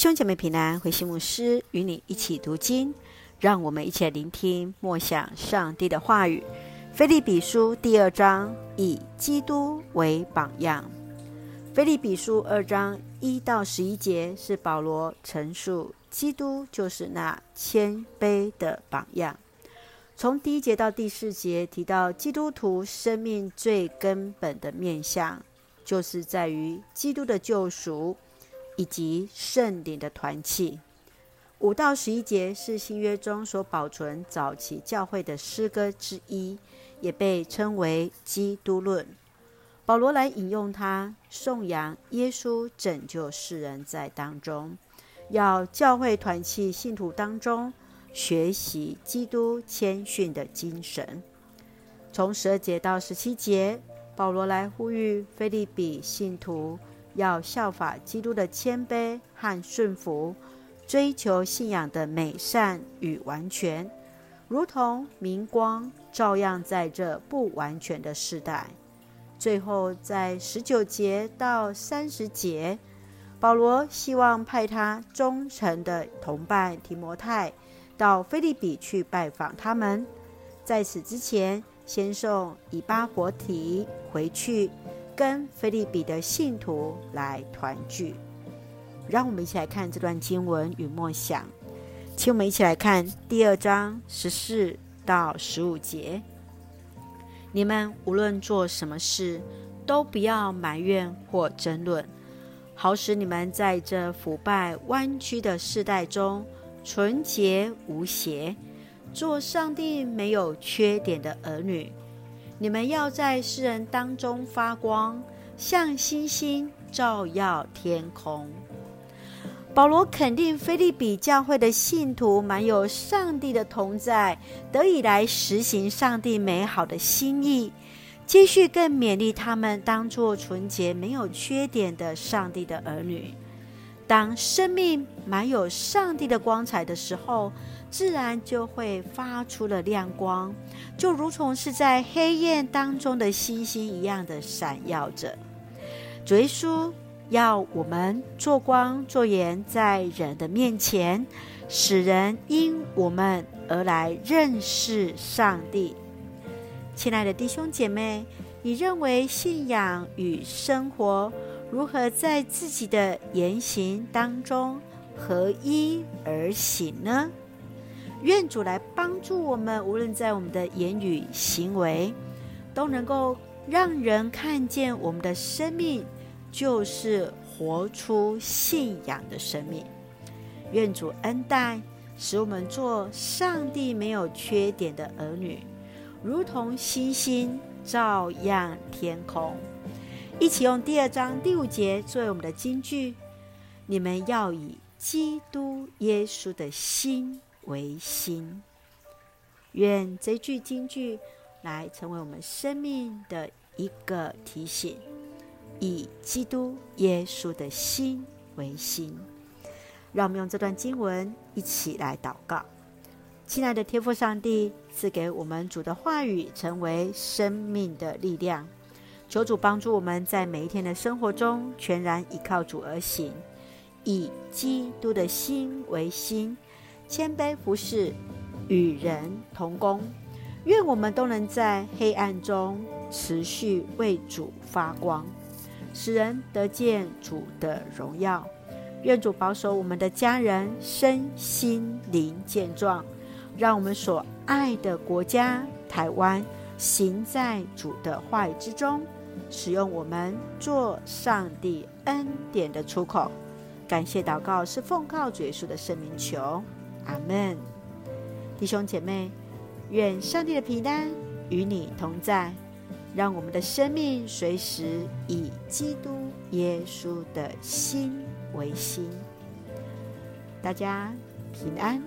兄姐妹平安，慧馨牧师与你一起读经，让我们一起来聆听默想上帝的话语。腓立比书第二章，以基督为榜样。腓立比书二章一到十一节是保罗陈述基督就是那谦卑的榜样。从第一节到第四节提到基督徒生命最根本的面向，就是在于基督的救赎。以及圣灵的团契，五到十一节是新约中所保存早期教会的诗歌之一，也被称为基督论。保罗来引用它，颂扬耶稣拯救世人在当中，要教会团契信徒当中学习基督谦逊的精神。从十二节到十七节，保罗来呼吁腓立比信徒。要效法基督的谦卑和顺服，追求信仰的美善与完全，如同明光照耀在这不完全的世代。最后，在十九节到三十节，保罗希望派他忠诚的同伴提摩太到腓利比去拜访他们。在此之前，先送以巴活提回去。跟腓利比的信徒来团聚，让我们一起来看这段经文与默想。请我们一起来看第二章十四到十五节。你们无论做什么事，都不要埋怨或争论，好使你们在这腐败弯曲的世代中纯洁无邪，做上帝没有缺点的儿女。你们要在世人当中发光，像星星照耀天空。保罗肯定腓利比教会的信徒满有上帝的同在，得以来实行上帝美好的心意。继续更勉励他们当做纯洁没有缺点的上帝的儿女。当生命满有上帝的光彩的时候，自然就会发出了亮光，就如同是在黑夜当中的星星一样的闪耀着。主耶稣要我们做光做盐，在人的面前，使人因我们而来认识上帝。亲爱的弟兄姐妹，你认为信仰与生活？如何在自己的言行当中合一而行呢？愿主来帮助我们，无论在我们的言语行为，都能够让人看见我们的生命就是活出信仰的生命。愿主恩待，使我们做上帝没有缺点的儿女，如同星星照耀天空。一起用第二章第五节作为我们的金句：你们要以基督耶稣的心为心。愿这句金句来成为我们生命的一个提醒，以基督耶稣的心为心。让我们用这段经文一起来祷告。亲爱的天父上帝，赐给我们主的话语，成为生命的力量。求主帮助我们在每一天的生活中全然依靠主而行，以基督的心为心，谦卑服侍，与人同工。愿我们都能在黑暗中持续为主发光，使人得见主的荣耀。愿主保守我们的家人身心灵健壮，让我们所爱的国家台湾行在主的话语之中。使用我们做上帝恩典的出口，感谢祷告是奉靠主耶稣的圣名求，阿门。弟兄姐妹，愿上帝的平安与你同在，让我们的生命随时以基督耶稣的心为心。大家平安。